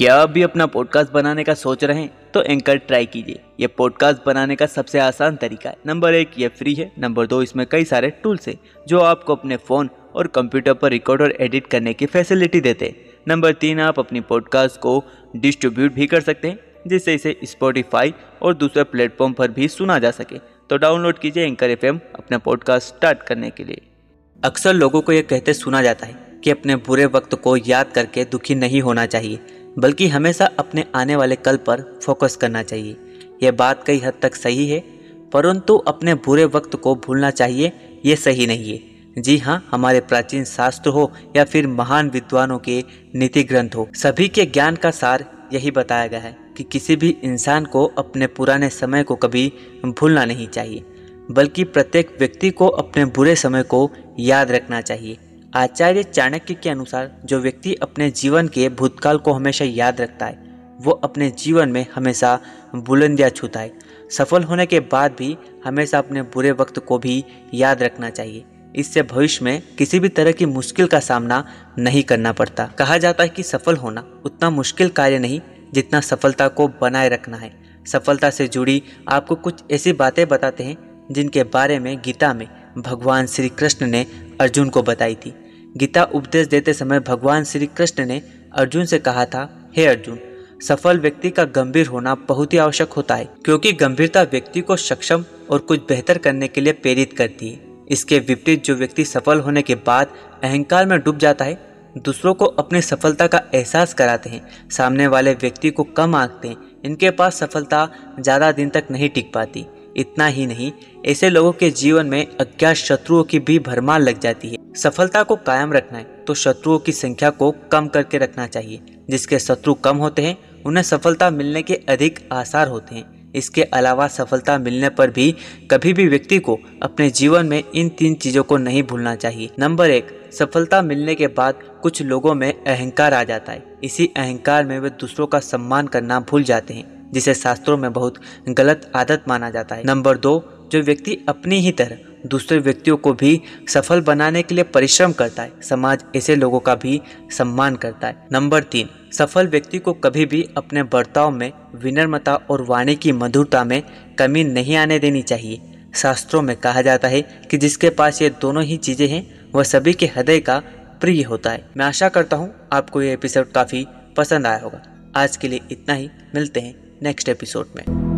क्या आप भी अपना पॉडकास्ट बनाने का सोच रहे हैं तो एंकर ट्राई कीजिए। ये पॉडकास्ट बनाने का सबसे आसान तरीका है। नंबर एक, ये फ्री है। नंबर दो, इसमें कई सारे टूल्स हैं, जो आपको अपने फ़ोन और कंप्यूटर पर रिकॉर्ड और एडिट करने की फैसिलिटी देते हैं। नंबर तीन, आप अपनी पॉडकास्ट को डिस्ट्रीब्यूट भी कर सकते हैं, जिससे इसे स्पॉटिफाई और दूसरे प्लेटफॉर्म पर भी सुना जा सके। तो डाउनलोड कीजिए एंकर एफएम अपना पॉडकास्ट स्टार्ट करने के लिए। अक्सर लोगों को यह कहते सुना जाता है कि अपने बुरे वक्त को याद करके दुखी नहीं होना चाहिए। बल्कि हमेशा अपने आने वाले कल पर फोकस करना चाहिए। यह बात कई हद तक सही है, परंतु अपने बुरे वक्त को भूलना चाहिए ये सही नहीं है। जी हाँ हमारे प्राचीन शास्त्र हो या फिर महान विद्वानों के नीति ग्रंथ हो, सभी के ज्ञान का सार यही बताया गया है कि किसी भी इंसान को अपने पुराने समय को कभी भूलना नहीं चाहिए, बल्कि प्रत्येक व्यक्ति को अपने बुरे समय को याद रखना चाहिए। आचार्य चाणक्य के अनुसार जो व्यक्ति अपने जीवन के भूतकाल को हमेशा याद रखता है, वो अपने जीवन में हमेशा बुलंदियाँ छूता है। सफल होने के बाद भी हमेशा अपने बुरे वक्त को भी याद रखना चाहिए। इससे भविष्य में किसी भी तरह की मुश्किल का सामना नहीं करना पड़ता। कहा जाता है कि सफल होना उतना मुश्किल कार्य नहीं, जितना सफलता को बनाए रखना है। सफलता से जुड़ी आपको कुछ ऐसी बातें बताते हैं, जिनके बारे में गीता में भगवान श्री कृष्ण ने अर्जुन को बताई थी। गीता उपदेश देते समय भगवान श्री कृष्ण ने अर्जुन से कहा था, हे अर्जुन, सफल व्यक्ति का गंभीर होना बहुत ही आवश्यक होता है, क्योंकि गंभीरता व्यक्ति को सक्षम और कुछ बेहतर करने के लिए प्रेरित करती है। इसके विपरीत जो व्यक्ति सफल होने के बाद अहंकार में डूब जाता है, दूसरों को अपनी सफलता का एहसास कराते हैं, सामने वाले व्यक्ति को कम आंकते हैं, इनके पास सफलता ज़्यादा दिन तक नहीं टिक पाती। इतना ही नहीं, ऐसे लोगों के जीवन में अज्ञात शत्रुओं की भी भरमार लग जाती है। सफलता को कायम रखना है तो शत्रुओं की संख्या को कम करके रखना चाहिए। जिसके शत्रु कम होते हैं, उन्हें सफलता मिलने के अधिक आसार होते हैं। इसके अलावा सफलता मिलने पर भी कभी भी व्यक्ति को अपने जीवन में इन तीन चीज़ों को नहीं भूलना चाहिए। नंबर एक, सफलता मिलने के बाद कुछ लोगों में अहंकार आ जाता है। इसी अहंकार में वे दूसरों का सम्मान करना भूल जाते हैं। जिसे शास्त्रों में बहुत गलत आदत माना जाता है। नंबर दो, जो व्यक्ति अपनी ही तरह दूसरे व्यक्तियों को भी सफल बनाने के लिए परिश्रम करता है, समाज ऐसे लोगों का भी सम्मान करता है। नंबर तीन, सफल व्यक्ति को कभी भी अपने बर्ताव में विनम्रता और वाणी की मधुरता में कमी नहीं आने देनी चाहिए। शास्त्रों में कहा जाता है कि जिसके पास ये दोनों ही चीज़ें हैं, वह सभी के हृदय का प्रिय होता है। मैं आशा करता हूँ आपको ये एपिसोड काफ़ी पसंद आया होगा। आज के लिए इतना ही, मिलते हैं। नेक्स्ट एपिसोड में।